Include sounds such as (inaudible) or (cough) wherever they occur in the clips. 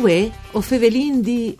Uè, o fevelin di...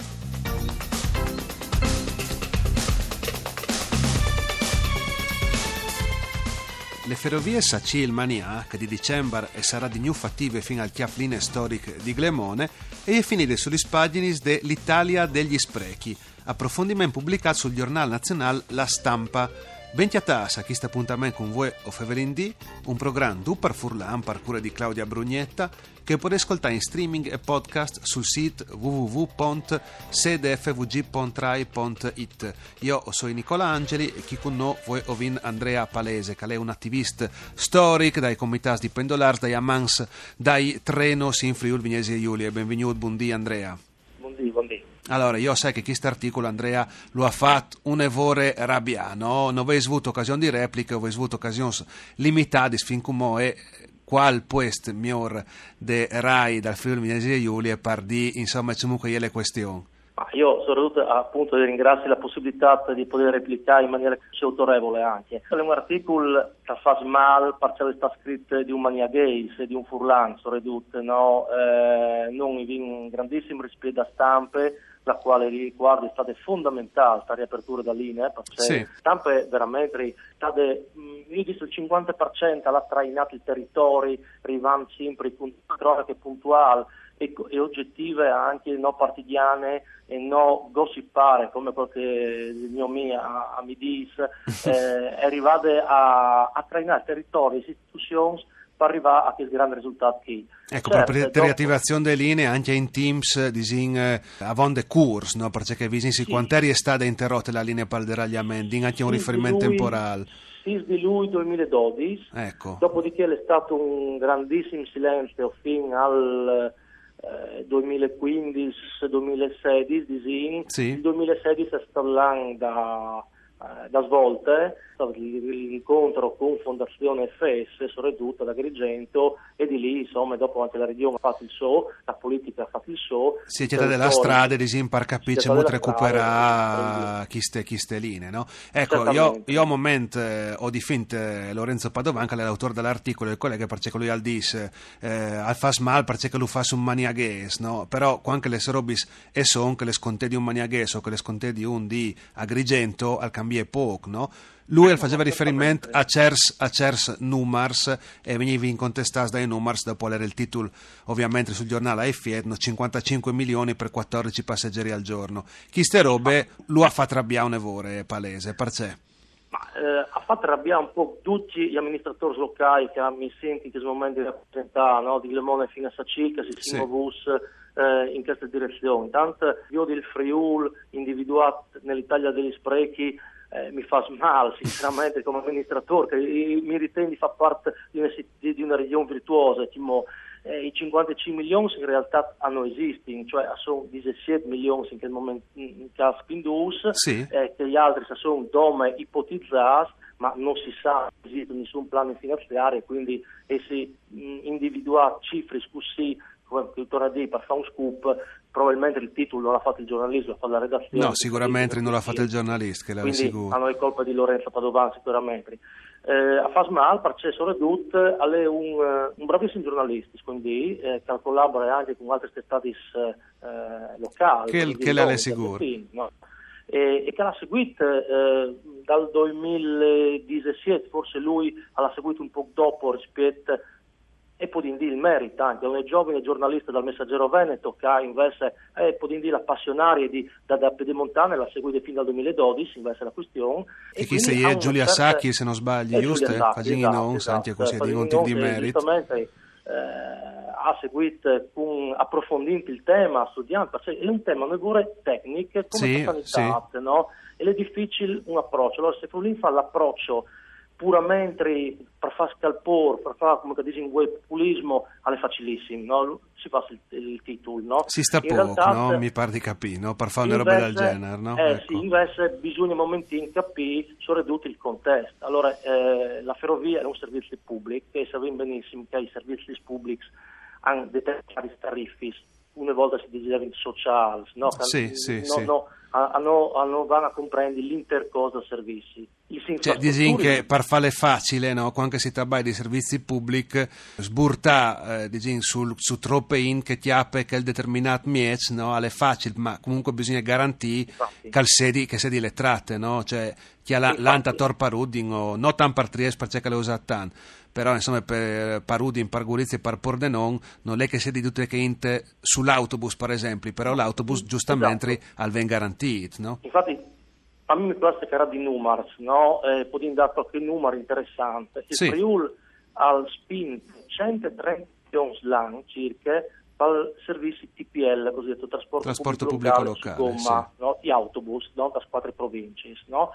Le ferrovie Sacil Mania, che di dicembre e sarà di new fattive fino al chiafline storic di Glemone, e è finite sugli spagini dell'Italia degli sprechi, approfondimento pubblicato sul giornale nazionale La Stampa. Bentiatas a questo appuntamento con voi o Fevelin D, un programma du per Furlan, per cura di Claudia Brugnetta, che potete ascoltare in streaming e podcast sul sito www.cdfvg.rai.it. Io sono Nicola Angeli e chi con noi voi ovin Andrea Palese, che è un attivista storico dai comitati di pendolars, dai amans, dai trenos in Friuli, Vignesi e Giulia. Benvenuto, buondì Andrea. Buondì, buondì. Allora, io sai che questo articolo, Andrea, lo ha fatto un evore rabbiano, non avete avuto occasione di replica, avete avuto occasioni limitate fin come è qual puest miglior de Rai dal Friuli Venezia Giulia per di, insomma, comunque le questioni. Io soprattutto appunto ringrazio la possibilità di poter replicare in maniera autorevole anche. È un articolo che fa male perché sta scritto di un mania gay, di un furlan, soprattutto, no? Eh, non in un grandissimo rispetto a stampe, la quale riguardo è stata fondamentale la riapertura dell'INE, perché Sì. stampe veramente state, dico il 50% l'ha trainato i territori, arrivando sempre cronache puntuali e, e oggettive anche non partigiane e non gossipare come quello che il mio mia a, mi dice, (laughs) eh, arrivate a, a trainare territori e istituzioni arrivare a questi grandi risultati. qui. Ecco, Certo, per la riattivazione delle linee anche in Teams, disin, eh, avon de cours, no? Perché visin si Sì. quant'eri è stata interrotta la linea per il deragliamento, anche un Sì, riferimento lui- temporale. Sì, di lui 2012. Ecco. Dopodiché è stato un grandissimo silenzio fino al eh, 2015-2016, disin. Sì. Il 2016 è stato l'anno da, da svolte, è l'incontro con Fondazione FS, soprattutto ad Agrigento, e di lì, insomma, dopo anche la regione ha fatto il suo, la politica ha fatto il suo. Siete della territori- strada, disin, per capire Siete come della recuperare strada, queste, queste linee, no? Ecco, io, io a un momento eh, ho eh, Lorenzo Padovan, che è l'autore dell'articolo, il collega perché lui al dice, eh, al fas mal perché lui fa un maniaghes, no? Però quando le robis e son che le sconte di un maniaghes o che le sconte di un di Agrigento, al cambie poco, no? Lui faceva riferimento a cers, a cers numars e veniva incontestato dai numars dopo leggere il titolo ovviamente sul giornale AFI 55 milioni per 14 passeggeri al giorno. Chi ste robe lui ha fatto arrabbiare un evore palese, perché? Ma eh, ha fatto arrabbiare un po' tutti gli amministratori locali che mi senti in questo momento di rappresentare, no? di Lemone fino a Sacica, si Sì. bus eh, in questa direzione. Intanto io del Friul individuato nell'Italia degli sprechi eh, mi fa male sinceramente come amministratore, che mi ritengo di far parte di una, di una regione virtuosa, tipo, eh, i 55 milioni in realtà hanno esistito, cioè sono 17 milioni in quel momento in caso Pindus, Sì. eh, che gli altri sono dome ipotizzati, ma non si sa, non esiste nessun piano finanziario, quindi essi mh, individuare cifre così, come il torna di fare un scoop, probabilmente il titolo non l'ha fatto il giornalismo, l'ha fatto la redazione. No, sicuramente non l'ha fatto il giornalista, che l'ha Quindi sicuro. hanno le colpe di Lorenzo Padovan sicuramente. Eh, a Fasmal, perché soprattutto, è un, eh, un bravissimo giornalista, quindi eh, che collabora anche con altre testate eh, locali. Che- che le ha Londra, sicuro. no. e, e che l'ha seguito eh, dal 2017, forse lui l'ha seguito un po' dopo rispetto e Podindì il merita anche, è un giovane giornalista dal Messaggero Veneto che ha invece eh, Podindì l'appassionaria di, da, da Pedemontana l'ha seguito fin dal 2012 invece la questione E chi quindi sei è Giulia certa- Sacchi, se non sbaglio, è giusto? Facendo esatto, non esatto. anche così, di conti di merito. giustamente, eh, ha seguito con approfondito il tema, studiando, perché è un tema non pure tecnico come Sì, la sanità, no? Ed è difficile un approccio. Allora, se Frulin fa l'approccio puramente per fare scalpore, per fare come dice in web populismo, è facilissimo, no? Si fa il, il titolo, no? Si sta In poco, realtà, no? Mi pare di capire, no? Per fare una roba del genere, no? Eh Ecco. sì, invece bisogna un momentino capire soprattutto il contesto. Allora, eh, la ferrovia è un servizio pubblico e sappiamo benissimo che i servizi pubblici hanno determinati tariffi, una volta si diceva in sociali, no? Sì, sì, no, sì. no, hanno, vanno a comprendere l'intercosto dei servizi. cioè, disin che per fare facile, no? quando si tratta di servizi pubblici, sburta eh, disin, sul, su troppe in che ti apre che il determinato miez, no? è facile, ma comunque bisogna garantire che, sedi, che sedi le tratte, no? cioè chi ha l'anta torpa rudding o non tan per Trieste perché le usa tan, però insomma per Parudin, per Gurizia e per Pordenon non è che sedi tutte che inte sull'autobus per esempio, però l'autobus giustamente esatto. al ben garantito, no? Infatti a me mi piace che era di numeri, no? Eh, potrei dare qualche numero interessante. Il sì. Friul ha spinto 130 milioni l'anno circa per servizi TPL, cosiddetto trasporto, trasporto pubblico, pubblico locale, gomma, sì. no? di autobus no? da quattro province. No?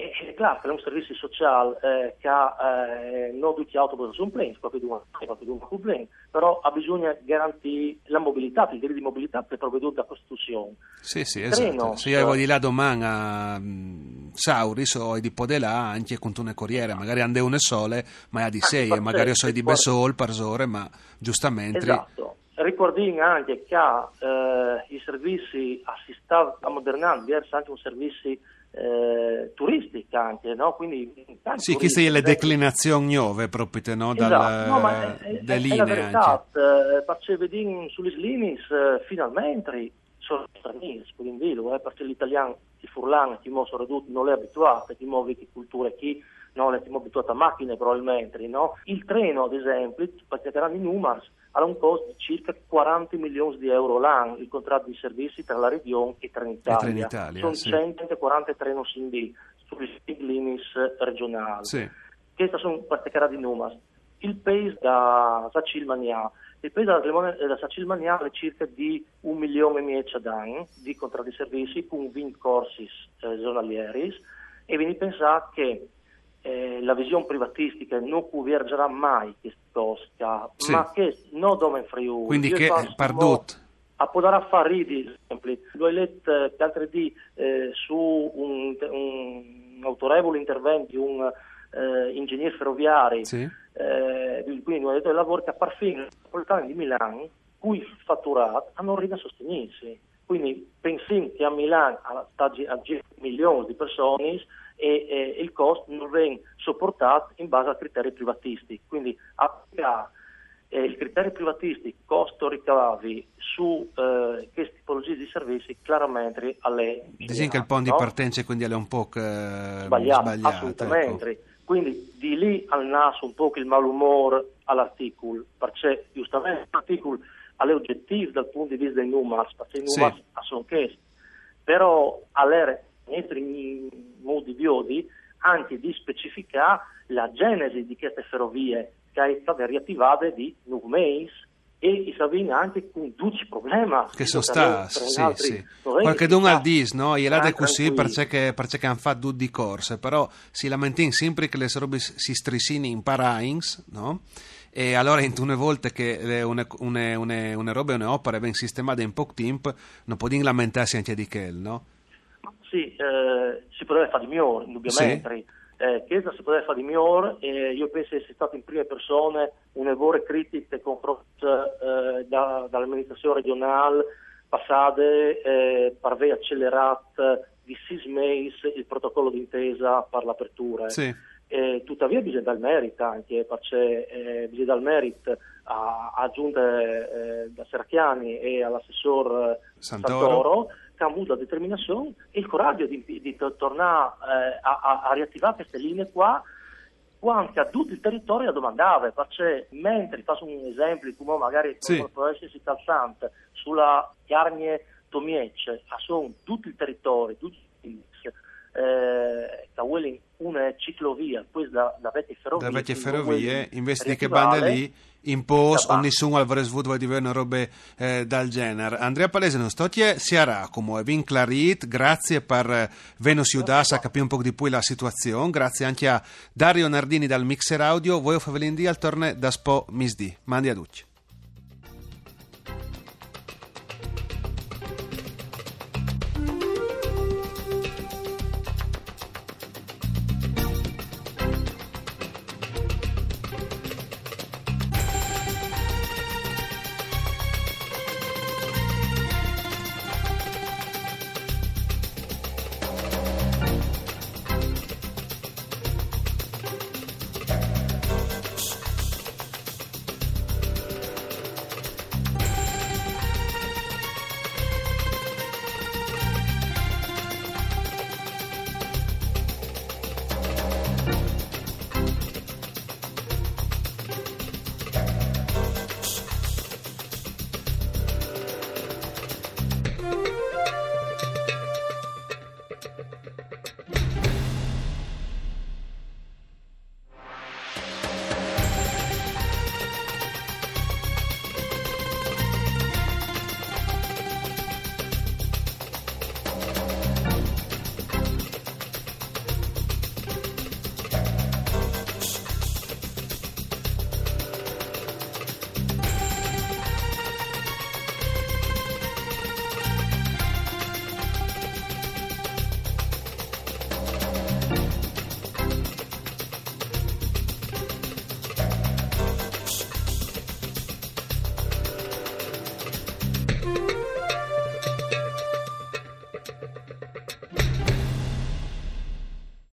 E, è che è un servizio sociale eh, che ha, eh, non tutti gli autobus sono pleni, qualcuno è pleni, però ha bisogno di garantire la mobilità, il diritto di mobilità per provvedere da Costituzione. Sì, sì, esatto. Se io voglio di là domani a mm, Sauris o di Podela anche con un corriere, magari ande une sole, ma ha di sei, e magari so di Besol, Parsore, ma giustamente... Esatto. Ricordiamo anche che eh, i servizi assistati a modernare, diversi anche un servizio eh, turistica anche, no? Quindi, sì, queste sono le declinazioni nuove proprio no? Dal, esatto. no, ma è, è, è la verità, eh, perché vediamo sulle slinis eh, finalmente sono stranieri, quindi eh, perché l'italiano, il furlan, chi sono ridotto, non è abituato, chi muove che cultura, chi non è abituato a macchine probabilmente, no? Il treno, ad esempio, perché erano i numeri, ha un costo di circa 40 milioni di euro l'anno il contratto di servizi tra la Regione e Trenitalia. E Trenitalia Sono sì. 140 treni in sugli limits regionali. Sì. Queste sono cara di numeri. Il paese da Sacilmania, il paese da Sacilmania è circa di un milione e mezzo d'anni di contratti di servizi con 20 corsi eh, giornalieri e vi pensate che eh, la visione privatistica non convergerà mai questa cosa, sì. ma che non dove Friuli. Quindi che è pardotto. A poter fare ridi, lo hai letto eh, l'altro giorno eh, su un, un, autorevole intervento di un eh, ingegnere ferroviario, sì. eh, quindi un detto di lavoro che a par fine i metropolitani di Milano, cui fatturato, hanno rida a sostenersi. Quindi pensiamo che a Milano sta a milioni di persone e eh, il costo non viene sopportato in base a criteri privatisti. Quindi applicare eh, i criteri privatisti costo ricavi su eh, queste tipologie di servizi chiaramente alle Dici che il punto no? di partenza quindi è un po' eh, sbagliato, sbagliato assolutamente. Ecco. Quindi di lì al naso un po' il malumore all'articolo, perché giustamente l'articolo è oggettivo dal punto di vista dei numeri, perché i numeri sì. sono chiesti, però all'era in modi biodi anche di specificare la genesi di queste ferrovie che è stata riattivata di mesi e i Savini anche con duci problemi che sono stati sì, sì. qualche don al dis no? gliel'ha così perché, perché hanno fatto di corse però si lamentano sempre che le robe si strissini in parains no? e allora in una volta che una, una, una, una roba e un'opera ben sistemate in poco tempo non possono lamentarsi anche di quel no? Sì, eh, si potrebbe fare di migliore, indubbiamente. Sì. Eh, Chiesa si potrebbe fare di migliore e io penso che sia stato in prime persone un errore critico nei confronti eh, da, dall'amministrazione regionale passate eh, per aver accelerato di mesi il protocollo d'intesa per l'apertura. Sì. Eh, tuttavia bisogna dare merito anche perché eh, bisogna dare merito a, a giunte eh, da Serchiani e all'assessor Santoro, Santoro che ha avuto la determinazione e il coraggio di, di tornare eh, a, a, riattivare queste linee qua anche a tutto il territorio a domandare perché mentre faccio un esempio come magari sì. può essersi calzante sulla Chiarnie Tomiece a sono tutto il territorio tutti i eh, che vuole una ciclovia poi da, da vecchie ferrovie da vecchie ferrovie invece di che bande lì in post o nessuno avuto vuole dire una roba eh, dal genere. Andrea Palese non sto si arà come ben clarit grazie per Venus Iudas a capire un po' di più la situazione grazie anche a Dario Nardini dal Mixer Audio voi o favelin di al torne da Spo Misdi. Mandi a tutti